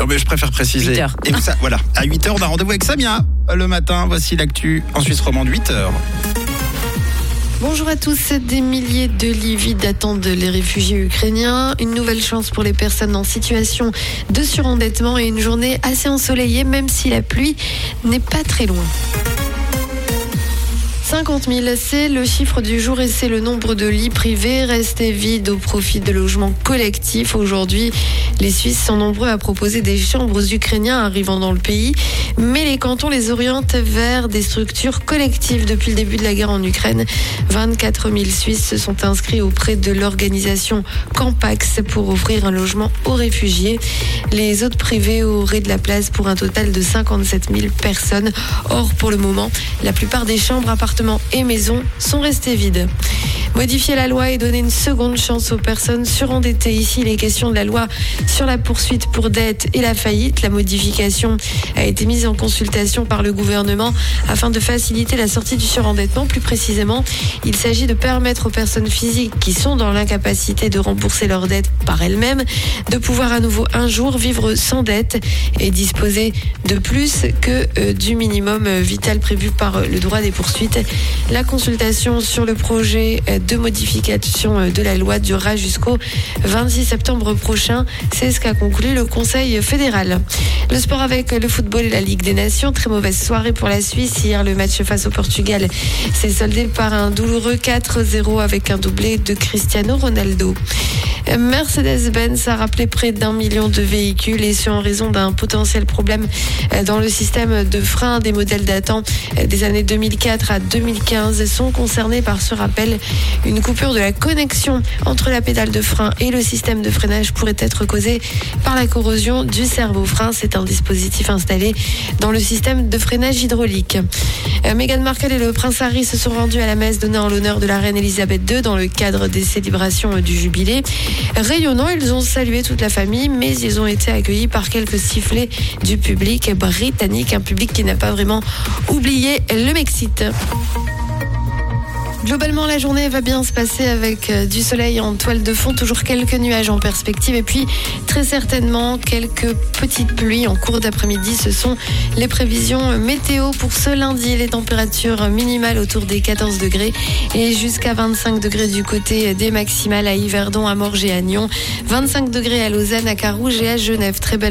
Non mais je préfère préciser. 8 heures. Et ça, voilà, à 8h, on a rendez-vous avec Samia le matin. Voici l'actu en Suisse romande, 8h. Bonjour à tous. Des milliers de lits vides attendent les réfugiés ukrainiens. Une nouvelle chance pour les personnes en situation de surendettement et une journée assez ensoleillée, même si la pluie n'est pas très loin. 50 000, c'est le chiffre du jour et c'est le nombre de lits privés restés vides au profit de logements collectifs. Aujourd'hui, les Suisses sont nombreux à proposer des chambres aux Ukrainiens arrivant dans le pays, mais les cantons les orientent vers des structures collectives. Depuis le début de la guerre en Ukraine, 24 000 Suisses se sont inscrits auprès de l'organisation Campax pour offrir un logement aux réfugiés. Les autres privés auraient de la place pour un total de 57 000 personnes. Or, pour le moment, la plupart des chambres et maisons sont restés vides. Modifier la loi et donner une seconde chance aux personnes surendettées. Ici, les questions de la loi sur la poursuite pour dette et la faillite. La modification a été mise en consultation par le gouvernement afin de faciliter la sortie du surendettement. Plus précisément, il s'agit de permettre aux personnes physiques qui sont dans l'incapacité de rembourser leurs dettes par elles-mêmes de pouvoir à nouveau un jour vivre sans dette et disposer de plus que euh, du minimum euh, vital prévu par le droit des poursuites. La consultation sur le projet de modification de la loi durera jusqu'au 26 septembre prochain. C'est ce qu'a conclu le Conseil fédéral. Le sport avec le football et la Ligue des Nations. Très mauvaise soirée pour la Suisse. Hier, le match face au Portugal s'est soldé par un douloureux 4-0 avec un doublé de Cristiano Ronaldo. Mercedes-Benz a rappelé près d'un million de véhicules et ce en raison d'un potentiel problème dans le système de frein des modèles datant des années 2004 à 2015 sont concernés par ce rappel. Une coupure de la connexion entre la pédale de frein et le système de freinage pourrait être causée par la corrosion du cerveau-frein. C'est un dispositif installé dans le système de freinage hydraulique. Meghan Markle et le prince Harry se sont rendus à la messe donnée en l'honneur de la reine Elisabeth II dans le cadre des célébrations du jubilé. Rayonnant, ils ont salué toute la famille, mais ils ont été accueillis par quelques sifflets du public britannique, un public qui n'a pas vraiment oublié le Mexique. Globalement, la journée va bien se passer avec euh, du soleil en toile de fond, toujours quelques nuages en perspective et puis très certainement quelques petites pluies en cours d'après-midi. Ce sont les prévisions météo pour ce lundi. Les températures minimales autour des 14 degrés et jusqu'à 25 degrés du côté des maximales à Yverdon, à Morges et à Nyon. 25 degrés à Lausanne, à Carouge et à Genève. Très belle